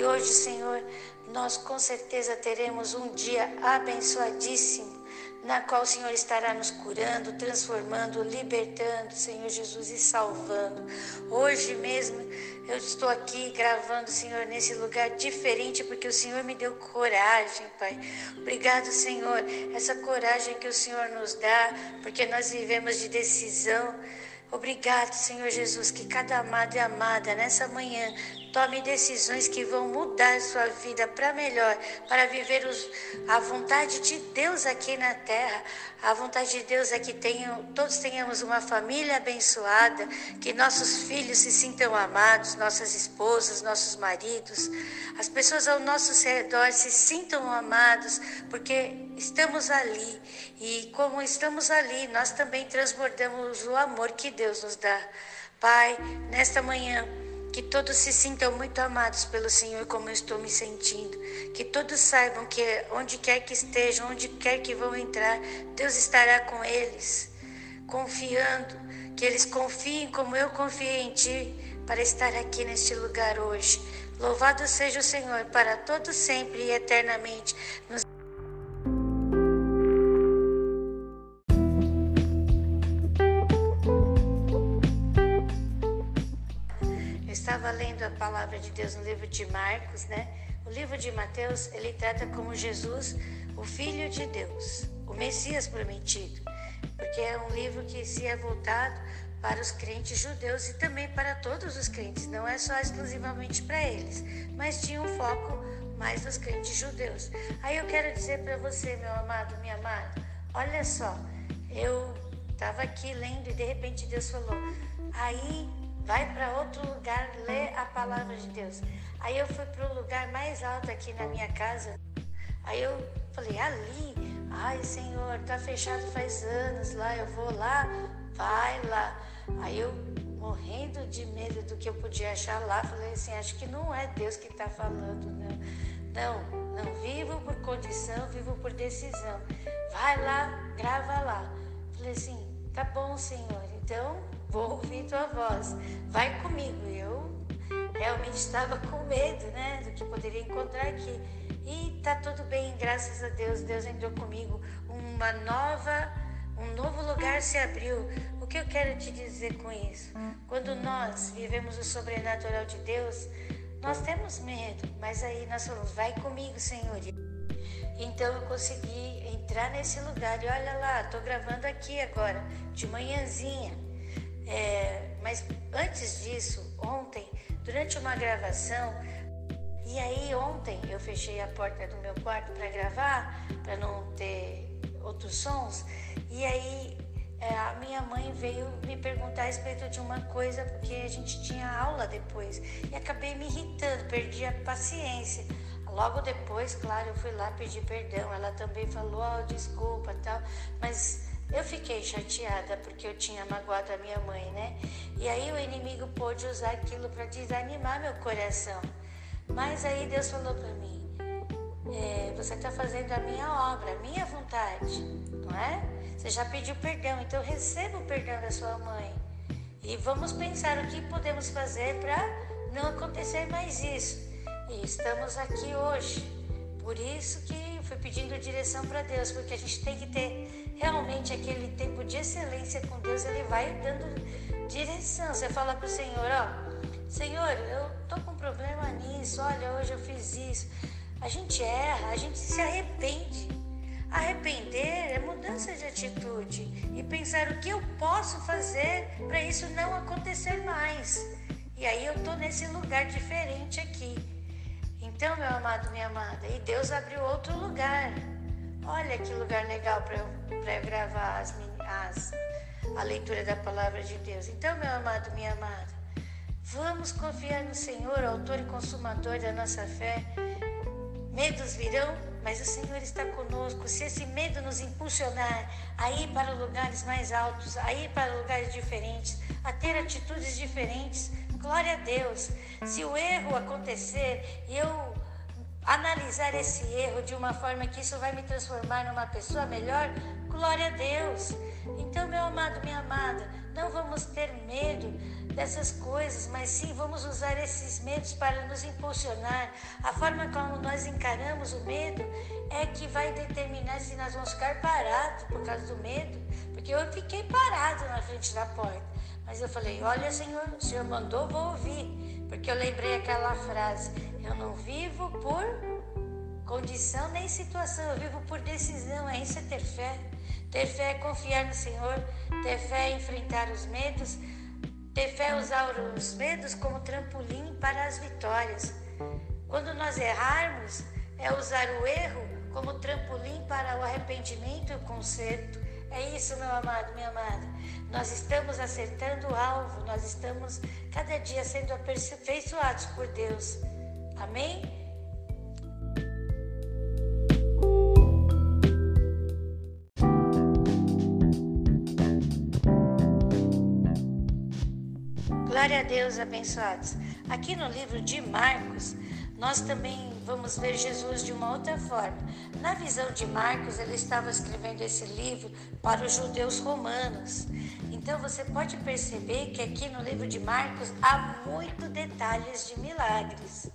E hoje, Senhor, nós com certeza teremos um dia abençoadíssimo na qual o Senhor estará nos curando, transformando, libertando, Senhor Jesus, e salvando. Hoje mesmo eu estou aqui gravando, Senhor, nesse lugar diferente, porque o Senhor me deu coragem, Pai. Obrigado, Senhor, essa coragem que o Senhor nos dá, porque nós vivemos de decisão. Obrigado, Senhor Jesus, que cada amado e amada nessa manhã Tome decisões que vão mudar sua vida para melhor, para viver os, a vontade de Deus aqui na terra. A vontade de Deus é que tenham, todos tenhamos uma família abençoada, que nossos filhos se sintam amados, nossas esposas, nossos maridos, as pessoas ao nosso redor se sintam amados, porque estamos ali. E como estamos ali, nós também transbordamos o amor que Deus nos dá. Pai, nesta manhã, que todos se sintam muito amados pelo Senhor, como eu estou me sentindo. Que todos saibam que onde quer que estejam, onde quer que vão entrar, Deus estará com eles, confiando. Que eles confiem como eu confiei em Ti, para estar aqui neste lugar hoje. Louvado seja o Senhor para todos sempre e eternamente. Nos lendo a palavra de Deus no livro de Marcos, né? O livro de Mateus, ele trata como Jesus, o Filho de Deus, o Messias prometido, porque é um livro que se é voltado para os crentes judeus e também para todos os crentes, não é só exclusivamente para eles, mas tinha um foco mais nos crentes judeus. Aí eu quero dizer para você, meu amado, minha amada, olha só, eu estava aqui lendo e de repente Deus falou, aí vai para outro lugar ler a palavra de Deus. Aí eu fui para o lugar mais alto aqui na minha casa. Aí eu falei, ali, ai Senhor, tá fechado faz anos lá, eu vou lá, vai lá. Aí eu, morrendo de medo do que eu podia achar lá, falei assim, acho que não é Deus que está falando, não. Não, não vivo por condição, vivo por decisão. Vai lá, grava lá. Falei assim, tá bom, Senhor, então vou ouvir tua voz, vai comigo. Eu realmente estava com medo, né, do que poderia encontrar aqui. E tá tudo bem, graças a Deus, Deus entrou comigo. Uma nova, um novo lugar se abriu. O que eu quero te dizer com isso? Quando nós vivemos o sobrenatural de Deus, nós temos medo, mas aí nós falamos, vai comigo, Senhor. Então eu consegui entrar nesse lugar e olha lá, estou gravando aqui agora, de manhãzinha. É, mas antes disso, ontem, durante uma gravação, e aí ontem eu fechei a porta do meu quarto para gravar, para não ter outros sons, e aí é, a minha mãe veio me perguntar a respeito de uma coisa, porque a gente tinha aula depois, e acabei me irritando, perdi a paciência. Logo depois, claro, eu fui lá pedir perdão. Ela também falou, oh, desculpa, tal, mas eu fiquei chateada porque eu tinha magoado a minha mãe, né? E aí o inimigo pôde usar aquilo para desanimar meu coração. Mas aí Deus falou para mim: é, você está fazendo a minha obra, a minha vontade, não é? Você já pediu perdão, então receba o perdão da sua mãe. E vamos pensar o que podemos fazer para não acontecer mais isso. E estamos aqui hoje. Por isso que fui pedindo direção para Deus, porque a gente tem que ter realmente aquele tempo de excelência com Deus, ele vai dando direção. Você fala para o Senhor, ó, Senhor, eu tô com problema nisso, olha, hoje eu fiz isso. A gente erra, a gente se arrepende. Arrepender é mudança de atitude e pensar o que eu posso fazer para isso não acontecer mais. E aí eu tô nesse lugar diferente aqui. Então, meu amado, minha amada, e Deus abriu outro lugar. Olha que lugar legal para eu, gravar as, as, a leitura da palavra de Deus. Então, meu amado, minha amada, vamos confiar no Senhor, autor e consumador da nossa fé. Medos virão, mas o Senhor está conosco. Se esse medo nos impulsionar a ir para lugares mais altos, a ir para lugares diferentes, a ter atitudes diferentes, Glória a Deus. Se o erro acontecer e eu analisar esse erro de uma forma que isso vai me transformar numa pessoa melhor, glória a Deus. Então, meu amado, minha amada, não vamos ter medo dessas coisas, mas sim vamos usar esses medos para nos impulsionar. A forma como nós encaramos o medo é que vai determinar se nós vamos ficar parados por causa do medo, porque eu fiquei parado na frente da porta. Mas eu falei: Olha, Senhor, o Senhor mandou, vou ouvir. Porque eu lembrei aquela frase: Eu não vivo por condição nem situação, eu vivo por decisão. É isso é ter fé. Ter fé é confiar no Senhor, ter fé é enfrentar os medos, ter fé é usar os medos como trampolim para as vitórias. Quando nós errarmos, é usar o erro como trampolim para o arrependimento e o conserto. É isso, meu amado, minha amada. Nós estamos acertando o alvo, nós estamos cada dia sendo aperfeiçoados por Deus. Amém? Glória a Deus, abençoados. Aqui no livro de Marcos, nós também vamos ver Jesus de uma outra forma. Na visão de Marcos, ele estava escrevendo esse livro para os judeus romanos. Então você pode perceber que aqui no livro de Marcos há muitos detalhes de milagres,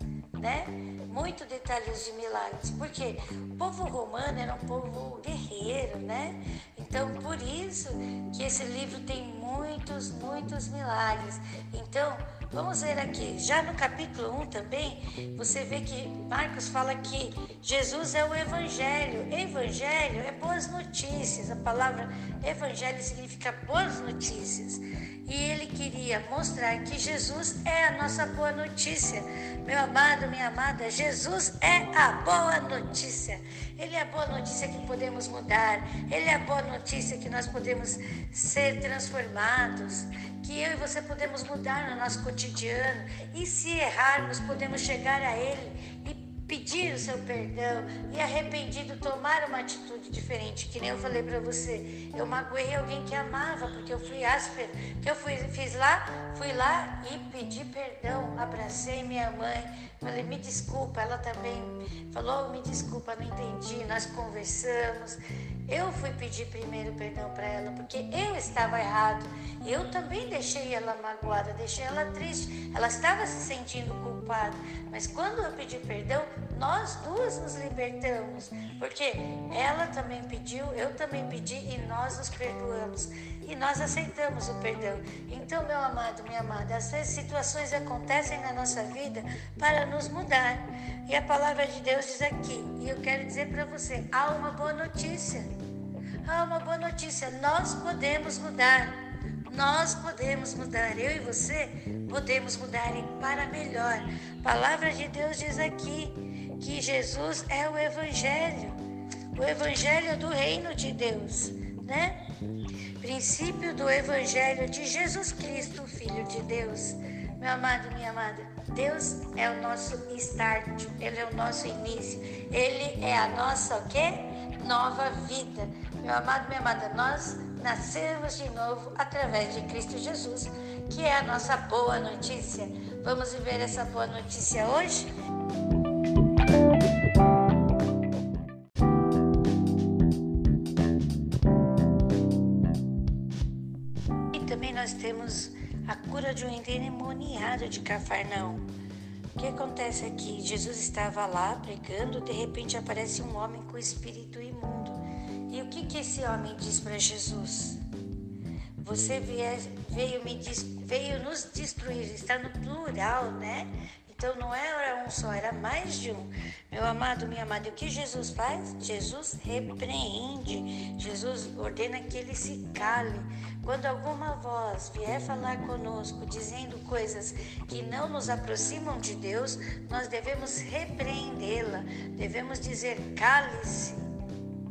né? Muito detalhes de milagres, porque o povo romano era um povo guerreiro, né? Então por isso que esse livro tem muitos, muitos milagres. Então, vamos ver aqui, já no capítulo 1 também, você vê que Marcos fala que Jesus é o Evangelho. Evangelho é boas notícias. A palavra Evangelho significa boas notícias. E ele queria mostrar que Jesus é a nossa boa notícia. Meu amado, minha amada, Jesus é a boa notícia. Ele é a boa notícia que podemos mudar. Ele é a boa notícia que nós podemos ser transformados. Que eu e você podemos mudar no nosso cotidiano. E se errarmos, podemos chegar a Ele e pedir o seu perdão e arrependido tomar uma atitude diferente, que nem eu falei para você. Eu magoei alguém que amava porque eu fui áspera, que eu fui, fiz lá, fui lá e pedi perdão, abracei minha mãe, falei me desculpa, ela também falou me desculpa, não entendi, nós conversamos. Eu fui pedir primeiro perdão para ela porque eu estava errado. Eu também deixei ela magoada, deixei ela triste. Ela estava se sentindo culpada. Mas quando eu pedi perdão, nós duas nos libertamos. Porque ela também pediu, eu também pedi e nós nos perdoamos. E nós aceitamos o perdão. Então, meu amado, minha amada, essas situações acontecem na nossa vida para nos mudar. E a palavra de Deus diz aqui, e eu quero dizer para você: há uma boa notícia. Há uma boa notícia, nós podemos mudar. Nós podemos mudar, eu e você podemos mudar para melhor. A palavra de Deus diz aqui que Jesus é o Evangelho, o Evangelho do Reino de Deus, né? Princípio do Evangelho de Jesus Cristo, Filho de Deus. Meu amado, minha amada, Deus é o nosso start, Ele é o nosso início, Ele é a nossa o quê? Nova vida. Meu amado, minha amada, nós nascemos de novo através de Cristo Jesus, que é a nossa boa notícia. Vamos viver essa boa notícia hoje? De Cafarnaum. O que acontece aqui? Jesus estava lá pregando, de repente aparece um homem com espírito imundo. E o que, que esse homem diz para Jesus? Você veio, me, veio nos destruir, está no plural, né? Então não era um só, era mais de um. Meu amado, minha amada, o que Jesus faz? Jesus repreende, Jesus ordena que ele se cale. Quando alguma voz vier falar conosco dizendo coisas que não nos aproximam de Deus, nós devemos repreendê-la, devemos dizer: cale-se,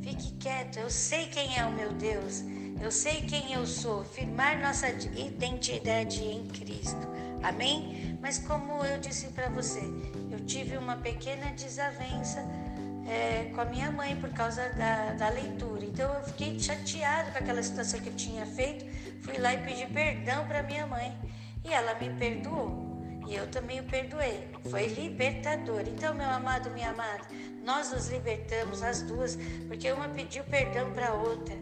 fique quieto, eu sei quem é o meu Deus, eu sei quem eu sou, firmar nossa identidade em Cristo. Amém? Mas como eu disse para você, eu tive uma pequena desavença é, com a minha mãe por causa da, da leitura. Então eu fiquei chateado com aquela situação que eu tinha feito. Fui lá e pedi perdão para minha mãe. E ela me perdoou. E eu também o perdoei. Foi libertador. Então, meu amado, minha amada, nós nos libertamos as duas, porque uma pediu perdão para a outra.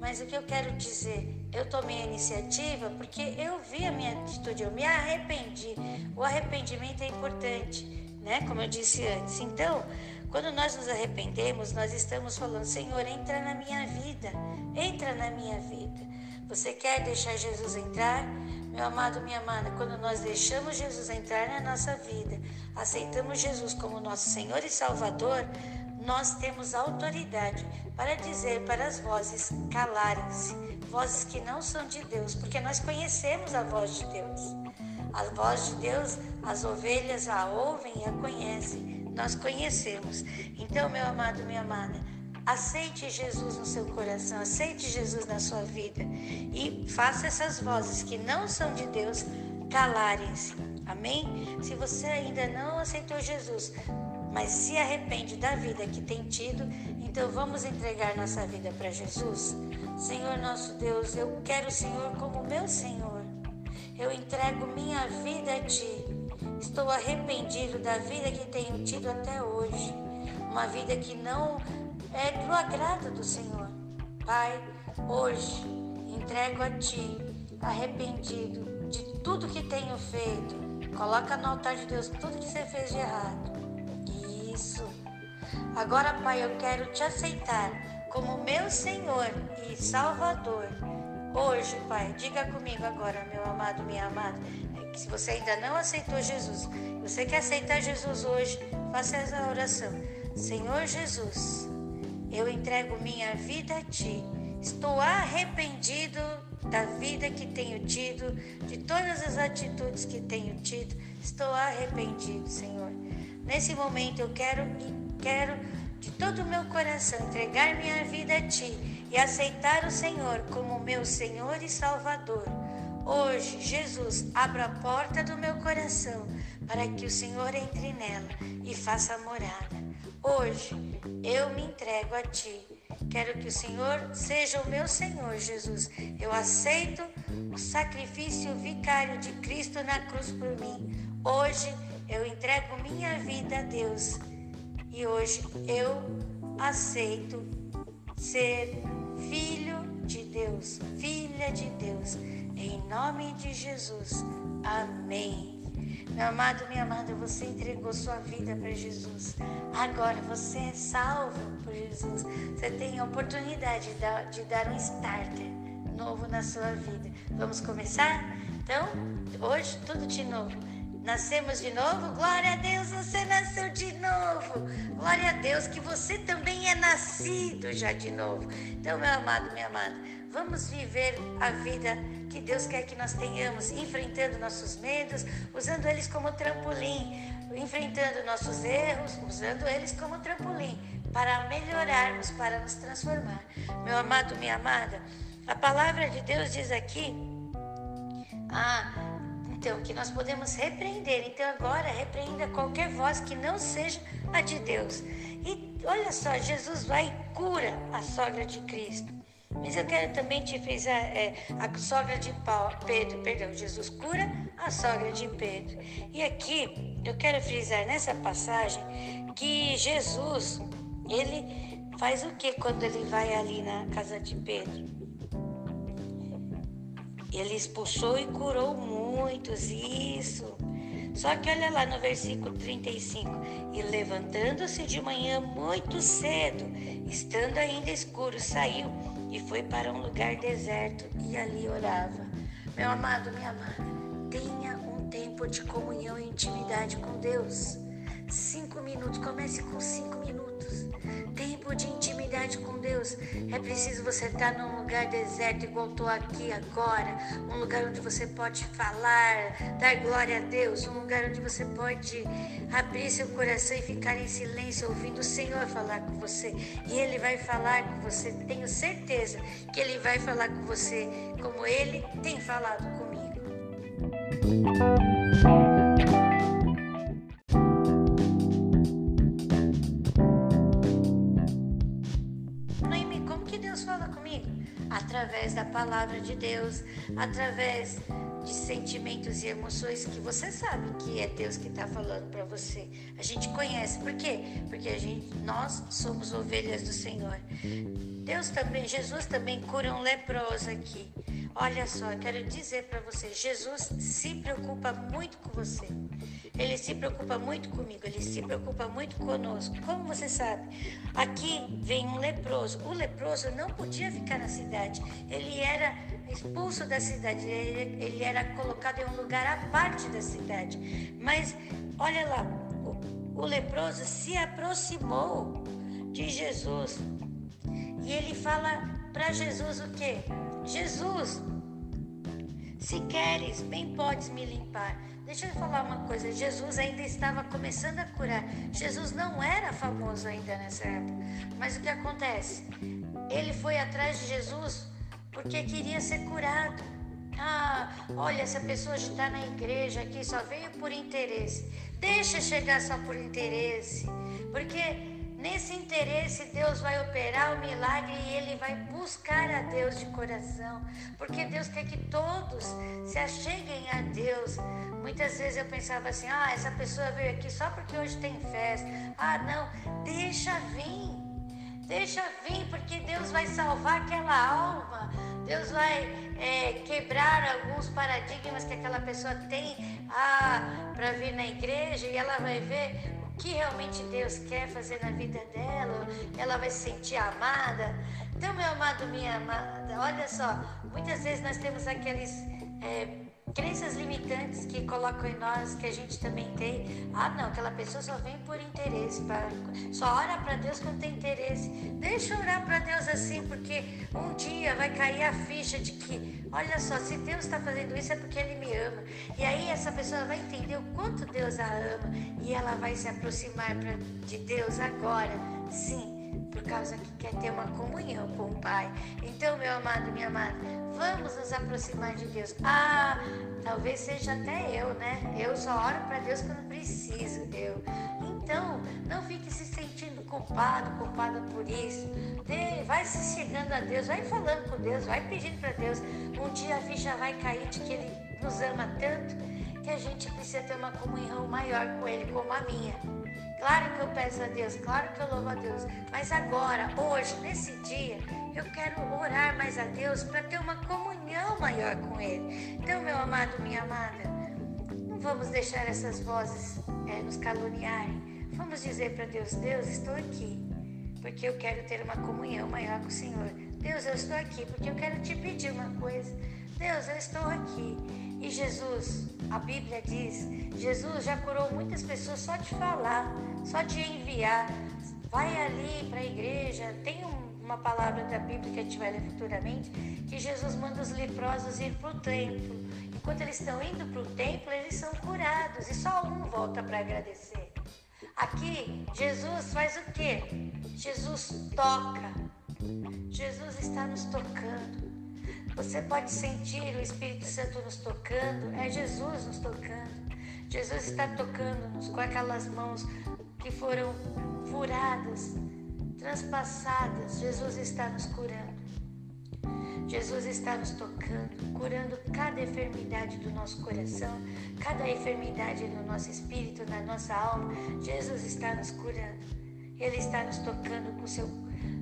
Mas o que eu quero dizer eu tomei a iniciativa porque eu vi a minha atitude, eu me arrependi. O arrependimento é importante, né? Como eu disse antes. Então, quando nós nos arrependemos, nós estamos falando: Senhor, entra na minha vida, entra na minha vida. Você quer deixar Jesus entrar? Meu amado, minha amada, quando nós deixamos Jesus entrar na nossa vida, aceitamos Jesus como nosso Senhor e Salvador, nós temos autoridade para dizer para as vozes calarem-se, vozes que não são de Deus, porque nós conhecemos a voz de Deus. A voz de Deus, as ovelhas a ouvem e a conhecem. Nós conhecemos. Então, meu amado, minha amada, aceite Jesus no seu coração, aceite Jesus na sua vida e faça essas vozes que não são de Deus calarem-se. Amém? Se você ainda não aceitou Jesus, mas se arrepende da vida que tem tido, então vamos entregar nossa vida para Jesus. Senhor nosso Deus, eu quero o Senhor como meu Senhor. Eu entrego minha vida a Ti. Estou arrependido da vida que tenho tido até hoje. Uma vida que não é do agrado do Senhor. Pai, hoje entrego a Ti, arrependido de tudo que tenho feito. Coloca no altar de Deus tudo que você fez de errado isso. Agora, Pai, eu quero te aceitar como meu Senhor e Salvador. Hoje, Pai, diga comigo agora, meu amado, minha amada, que se você ainda não aceitou Jesus, você quer aceitar Jesus hoje, faça essa oração. Senhor Jesus, eu entrego minha vida a Ti. Estou arrependido da vida que tenho tido, de todas as atitudes que tenho tido. Estou arrependido, Senhor. Nesse momento eu quero e quero de todo o meu coração entregar minha vida a Ti e aceitar o Senhor como meu Senhor e Salvador. Hoje, Jesus, abra a porta do meu coração para que o Senhor entre nela e faça morada. Hoje, eu me entrego a Ti. Quero que o Senhor seja o meu Senhor, Jesus. Eu aceito o sacrifício vicário de Cristo na cruz por mim. Hoje, eu entrego minha vida a Deus e hoje eu aceito ser filho de Deus, filha de Deus, em nome de Jesus. Amém. Meu amado, minha amada, você entregou sua vida para Jesus. Agora você é salvo por Jesus. Você tem a oportunidade de dar um starter novo na sua vida. Vamos começar? Então, hoje tudo de novo. Nascemos de novo? Glória a Deus, você nasceu de novo. Glória a Deus que você também é nascido já de novo. Então, meu amado, minha amada, vamos viver a vida que Deus quer que nós tenhamos, enfrentando nossos medos, usando eles como trampolim, enfrentando nossos erros, usando eles como trampolim para melhorarmos, para nos transformar. Meu amado, minha amada, a palavra de Deus diz aqui: Ah, então, que nós podemos repreender. Então, agora, repreenda qualquer voz que não seja a de Deus. E olha só, Jesus vai e cura a sogra de Cristo. Mas eu quero também te frisar é, a sogra de Pedro, perdão, Jesus cura a sogra de Pedro. E aqui eu quero frisar nessa passagem que Jesus, ele faz o que quando ele vai ali na casa de Pedro? Ele expulsou e curou muitos, isso. Só que olha lá no versículo 35: E levantando-se de manhã muito cedo, estando ainda escuro, saiu e foi para um lugar deserto e ali orava. Meu amado, minha amada, tenha um tempo de comunhão e intimidade com Deus. Cinco minutos, comece com cinco minutos tempo de intimidade com Deus. É preciso você estar num lugar deserto, igual estou aqui agora. Um lugar onde você pode falar, dar glória a Deus. Um lugar onde você pode abrir seu coração e ficar em silêncio, ouvindo o Senhor falar com você. E Ele vai falar com você. Tenho certeza que Ele vai falar com você como Ele tem falado comigo. Da palavra de Deus, através de sentimentos e emoções que você sabe que é Deus que está falando para você. A gente conhece, por quê? Porque a gente, nós somos ovelhas do Senhor. Deus também, Jesus também cura um leproso aqui. Olha só, eu quero dizer para você, Jesus se preocupa muito com você. Ele se preocupa muito comigo, ele se preocupa muito conosco. Como você sabe, aqui vem um leproso. O leproso não podia ficar na cidade. Ele era expulso da cidade, ele, era colocado em um lugar à parte da cidade. Mas olha lá, o, o leproso se aproximou de Jesus. E ele fala para Jesus o quê? Jesus, se queres, bem podes me limpar. Deixa eu falar uma coisa: Jesus ainda estava começando a curar. Jesus não era famoso ainda nessa época. Mas o que acontece? Ele foi atrás de Jesus porque queria ser curado. Ah, olha, essa pessoa está na igreja aqui só veio por interesse. Deixa chegar só por interesse. Porque Nesse interesse, Deus vai operar o milagre e ele vai buscar a Deus de coração, porque Deus quer que todos se acheguem a Deus. Muitas vezes eu pensava assim: ah, essa pessoa veio aqui só porque hoje tem festa. Ah, não, deixa vir, deixa vir, porque Deus vai salvar aquela alma. Deus vai é, quebrar alguns paradigmas que aquela pessoa tem ah, para vir na igreja e ela vai ver que realmente Deus quer fazer na vida dela, ela vai se sentir amada. Então, meu amado, minha amada, olha só, muitas vezes nós temos aqueles é, crenças limitantes que colocam em nós, que a gente também tem. Ah, não, aquela pessoa só vem por interesse, pra, só ora para Deus quando tem interesse. Deixa orar para Deus assim, porque um dia vai cair a ficha de que, olha só, se Deus está fazendo isso é porque Ele me ama. E aí essa pessoa vai entender o quanto Deus a ama e ela vai se aproximar pra, de Deus agora, sim por causa que quer ter uma comunhão com o Pai. Então, meu amado, minha amada, vamos nos aproximar de Deus. Ah, talvez seja até eu, né? Eu só oro para Deus quando preciso, eu. Então, não fique se sentindo culpado, culpada por isso. Vai se chegando a Deus, vai falando com Deus, vai pedindo para Deus. Um dia a ficha vai cair de que Ele nos ama tanto que a gente precisa ter uma comunhão maior com Ele, como a minha. Claro que eu peço a Deus, claro que eu louvo a Deus, mas agora, hoje, nesse dia, eu quero orar mais a Deus para ter uma comunhão maior com Ele. Então, meu amado, minha amada, não vamos deixar essas vozes é, nos caluniarem. Vamos dizer para Deus: Deus, estou aqui porque eu quero ter uma comunhão maior com o Senhor. Deus, eu estou aqui porque eu quero te pedir uma coisa. Deus, eu estou aqui. E Jesus, a Bíblia diz, Jesus já curou muitas pessoas só de falar, só de enviar. Vai ali para a igreja, tem uma palavra da Bíblia que a gente vai ler futuramente, que Jesus manda os leprosos ir para o templo. Enquanto eles estão indo para o templo, eles são curados e só um volta para agradecer. Aqui, Jesus faz o quê? Jesus toca. Jesus está nos tocando. Você pode sentir o Espírito Santo nos tocando, é Jesus nos tocando. Jesus está tocando-nos com aquelas mãos que foram furadas, transpassadas. Jesus está nos curando. Jesus está nos tocando, curando cada enfermidade do nosso coração, cada enfermidade no nosso espírito, na nossa alma. Jesus está nos curando. Ele está nos tocando com seu,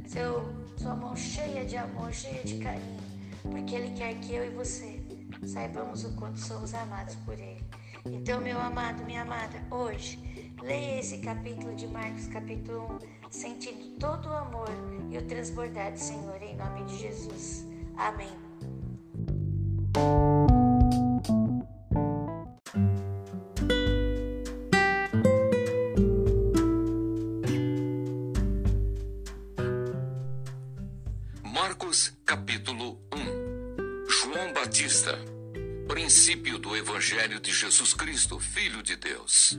seu, sua mão cheia de amor, cheia de carinho porque Ele quer que eu e você saibamos o quanto somos amados por Ele. Então, meu amado, minha amada, hoje, leia esse capítulo de Marcos, capítulo 1, sentindo todo o amor e o transbordar do Senhor, em nome de Jesus. Amém. princípio do Evangelho de Jesus Cristo, Filho de Deus.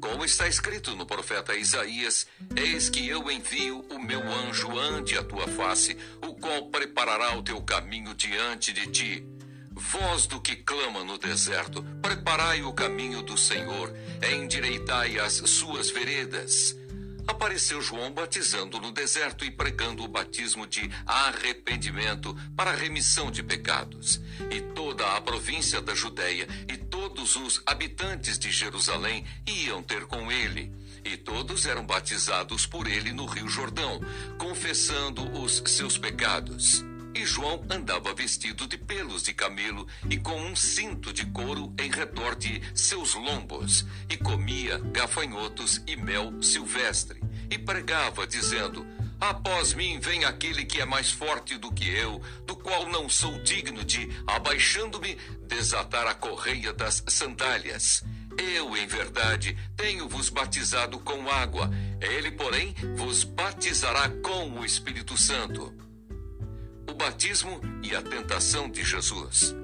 Como está escrito no profeta Isaías: Eis que eu envio o meu anjo ante a tua face, o qual preparará o teu caminho diante de ti. Voz do que clama no deserto, preparai o caminho do Senhor, endireitai as suas veredas apareceu João batizando no deserto e pregando o batismo de arrependimento para remissão de pecados. E toda a província da Judéia e todos os habitantes de Jerusalém iam ter com ele. E todos eram batizados por ele no Rio Jordão, confessando os seus pecados. E João andava vestido de pelos de camelo e com um cinto de couro em redor de seus lombos, e comia gafanhotos e mel silvestre, e pregava, dizendo: Após mim vem aquele que é mais forte do que eu, do qual não sou digno de, abaixando-me, desatar a correia das sandálias. Eu, em verdade, tenho-vos batizado com água, ele, porém, vos batizará com o Espírito Santo. O batismo e a tentação de Jesus.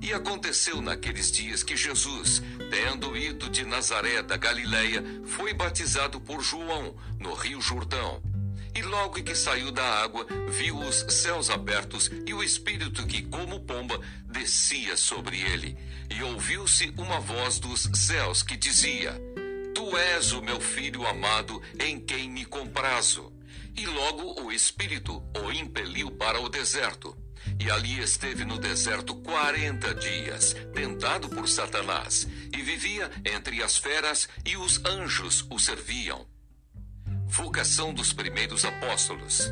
E aconteceu naqueles dias que Jesus, tendo ido de Nazaré da Galileia, foi batizado por João no Rio Jordão. E logo que saiu da água, viu os céus abertos e o Espírito que, como pomba, descia sobre ele. E ouviu-se uma voz dos céus que dizia: Tu és o meu filho amado, em quem me comprazo. E logo o Espírito o impeliu para o deserto. E ali esteve no deserto quarenta dias, tentado por Satanás, e vivia entre as feras, e os anjos o serviam vocação dos primeiros apóstolos.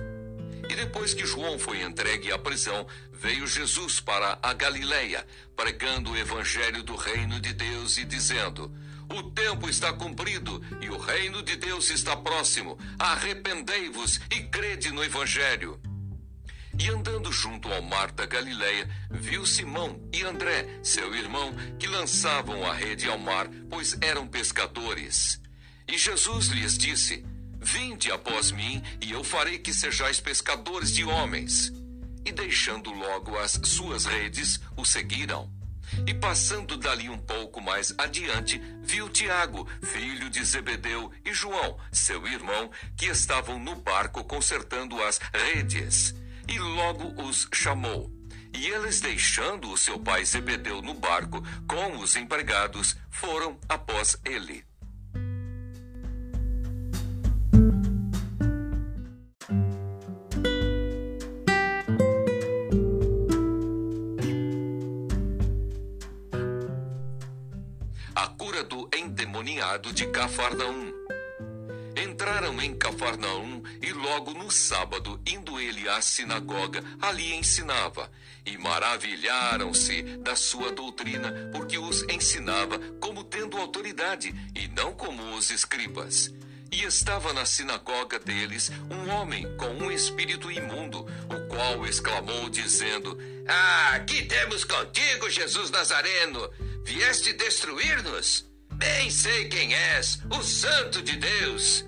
E depois que João foi entregue à prisão, veio Jesus para a Galileia, pregando o evangelho do reino de Deus e dizendo: O tempo está cumprido e o reino de Deus está próximo. Arrependei-vos e crede no evangelho. E andando junto ao mar da Galileia, viu Simão e André, seu irmão, que lançavam a rede ao mar, pois eram pescadores. E Jesus lhes disse: Vinde após mim, e eu farei que sejais pescadores de homens. E deixando logo as suas redes, o seguiram. E passando dali um pouco mais adiante, viu Tiago, filho de Zebedeu, e João, seu irmão, que estavam no barco consertando as redes. E logo os chamou. E eles, deixando o seu pai Zebedeu no barco com os empregados, foram após ele. Endemoniado de Cafarnaum. Entraram em Cafarnaum e logo no sábado, indo ele à sinagoga, ali ensinava. E maravilharam-se da sua doutrina, porque os ensinava como tendo autoridade, e não como os escribas. E estava na sinagoga deles um homem com um espírito imundo, o qual exclamou, dizendo: Ah, que temos contigo, Jesus Nazareno? Vieste destruir-nos? Bem sei quem és, o Santo de Deus.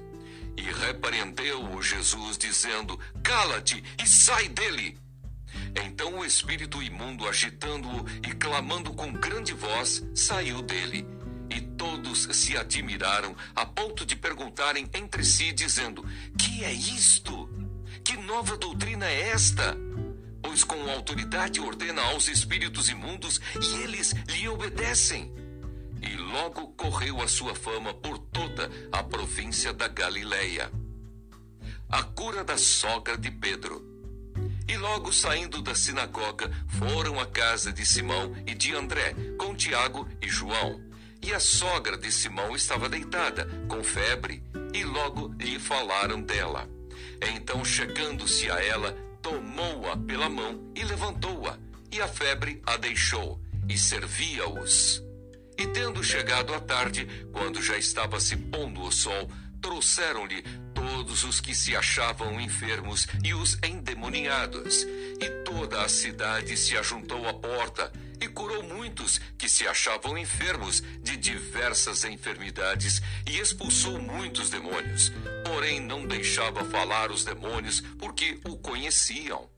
E repreendeu-o Jesus, dizendo: Cala-te e sai dele. Então o espírito imundo, agitando-o e clamando com grande voz, saiu dele. E todos se admiraram, a ponto de perguntarem entre si, dizendo: Que é isto? Que nova doutrina é esta? Pois com autoridade ordena aos espíritos imundos e eles lhe obedecem e logo correu a sua fama por toda a província da Galileia. A cura da sogra de Pedro. E logo saindo da sinagoga, foram à casa de Simão e de André, com Tiago e João. E a sogra de Simão estava deitada, com febre, e logo lhe falaram dela. Então, chegando-se a ela, tomou-a pela mão e levantou-a, e a febre a deixou, e servia-os. E tendo chegado a tarde, quando já estava se pondo o sol, trouxeram-lhe todos os que se achavam enfermos e os endemoniados. E toda a cidade se ajuntou à porta e curou muitos que se achavam enfermos de diversas enfermidades e expulsou muitos demônios. Porém, não deixava falar os demônios porque o conheciam.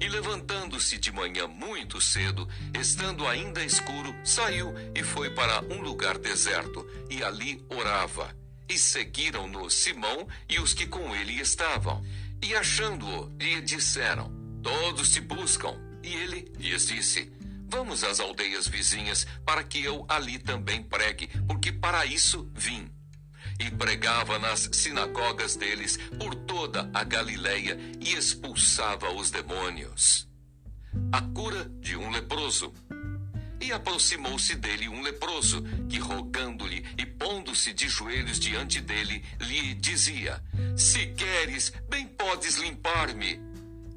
E levantando-se de manhã muito cedo, estando ainda escuro, saiu e foi para um lugar deserto, e ali orava. E seguiram-no Simão e os que com ele estavam. E achando-o, lhe disseram: Todos te buscam. E ele lhes disse: Vamos às aldeias vizinhas, para que eu ali também pregue, porque para isso vim e pregava nas sinagogas deles por toda a Galileia e expulsava os demônios. A cura de um leproso. E aproximou-se dele um leproso, que rogando-lhe e pondo-se de joelhos diante dele, lhe dizia: Se queres, bem podes limpar-me.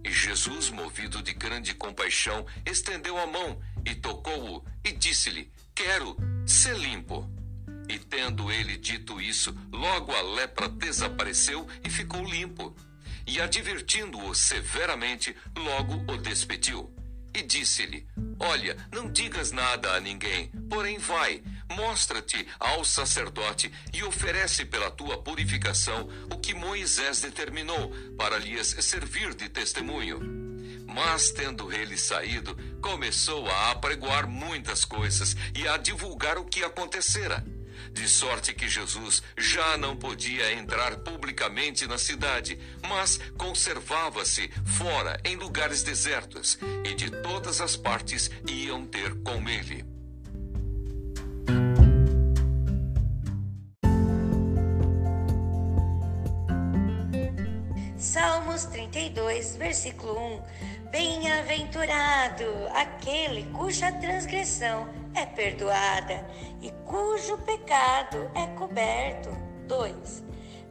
E Jesus, movido de grande compaixão, estendeu a mão e tocou-o e disse-lhe: Quero ser limpo. E tendo ele dito isso, logo a lepra desapareceu e ficou limpo. E advertindo-o severamente, logo o despediu. E disse-lhe: Olha, não digas nada a ninguém, porém vai, mostra-te ao sacerdote e oferece pela tua purificação o que Moisés determinou para lhes servir de testemunho. Mas, tendo ele saído, começou a apregoar muitas coisas e a divulgar o que acontecera de sorte que Jesus já não podia entrar publicamente na cidade, mas conservava-se fora em lugares desertos, e de todas as partes iam ter com ele. Salmos 32, versículo 1 Bem-aventurado aquele cuja transgressão é perdoada e cujo pecado é coberto. 2.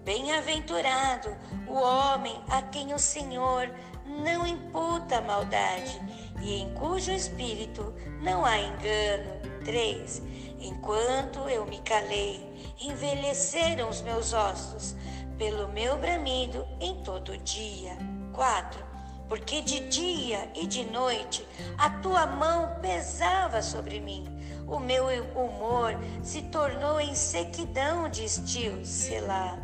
Bem-aventurado o homem a quem o Senhor não imputa maldade e em cujo espírito não há engano. 3. Enquanto eu me calei, envelheceram os meus ossos pelo meu bramido em todo dia. 4 porque de dia e de noite a tua mão pesava sobre mim. O meu humor se tornou em sequidão de estio, Selah.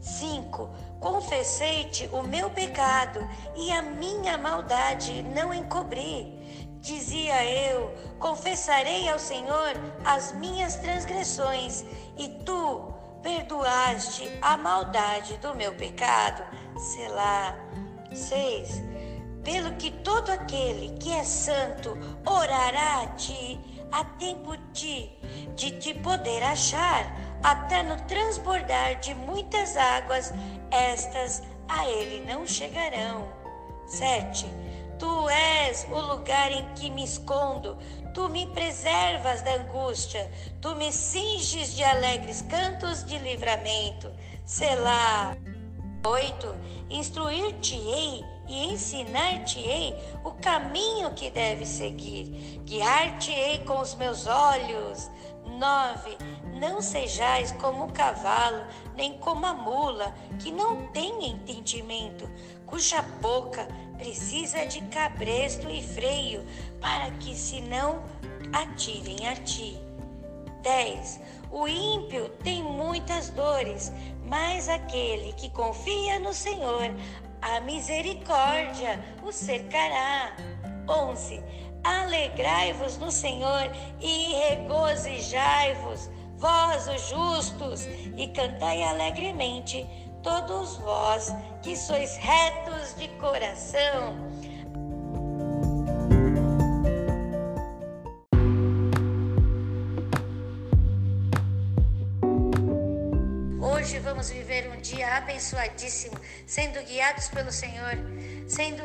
5. Confessei-te o meu pecado e a minha maldade não encobri. Dizia eu: Confessarei ao Senhor as minhas transgressões, e tu perdoaste a maldade do meu pecado. Selah. 6 pelo que todo aquele que é santo orará a ti, a tempo de, de te poder achar, até no transbordar de muitas águas, estas a ele não chegarão. 7. Tu és o lugar em que me escondo, tu me preservas da angústia, tu me cinges de alegres cantos de livramento. Selá. 8. Instruir-te-ei e ensinar-te-ei o caminho que deve seguir, guiar-te-ei com os meus olhos. 9. Não sejais como o cavalo, nem como a mula, que não tem entendimento, cuja boca precisa de cabresto e freio, para que se não atirem a ti. 10. O ímpio tem muitas dores, mas aquele que confia no Senhor a misericórdia o cercará. 11. Alegrai-vos no Senhor e regozijai-vos, vós os justos, e cantai alegremente, todos vós que sois retos de coração. Hoje vamos viver um dia abençoadíssimo, sendo guiados pelo Senhor, sendo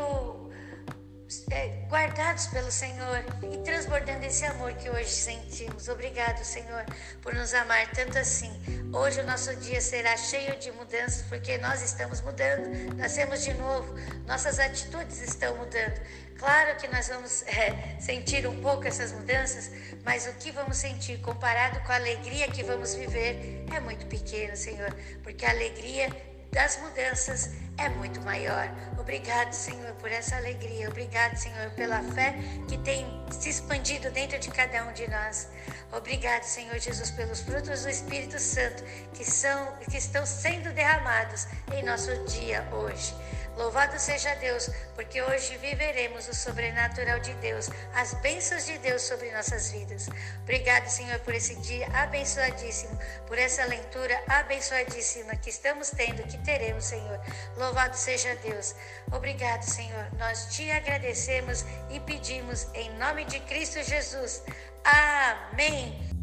guardados pelo Senhor e transbordando esse amor que hoje sentimos. Obrigado, Senhor, por nos amar tanto assim. Hoje o nosso dia será cheio de mudanças, porque nós estamos mudando, nascemos de novo, nossas atitudes estão mudando. Claro que nós vamos é, sentir um pouco essas mudanças, mas o que vamos sentir comparado com a alegria que vamos viver é muito pequeno, Senhor, porque a alegria das mudanças é muito maior. Obrigado, Senhor, por essa alegria. Obrigado, Senhor, pela fé que tem se expandido dentro de cada um de nós. Obrigado, Senhor Jesus, pelos frutos do Espírito Santo que são que estão sendo derramados em nosso dia hoje. Louvado seja Deus, porque hoje viveremos o sobrenatural de Deus, as bênçãos de Deus sobre nossas vidas. Obrigado, Senhor, por esse dia abençoadíssimo, por essa leitura abençoadíssima que estamos tendo, que teremos, Senhor. Louvado seja Deus. Obrigado, Senhor. Nós te agradecemos e pedimos em nome de Cristo Jesus. Amém.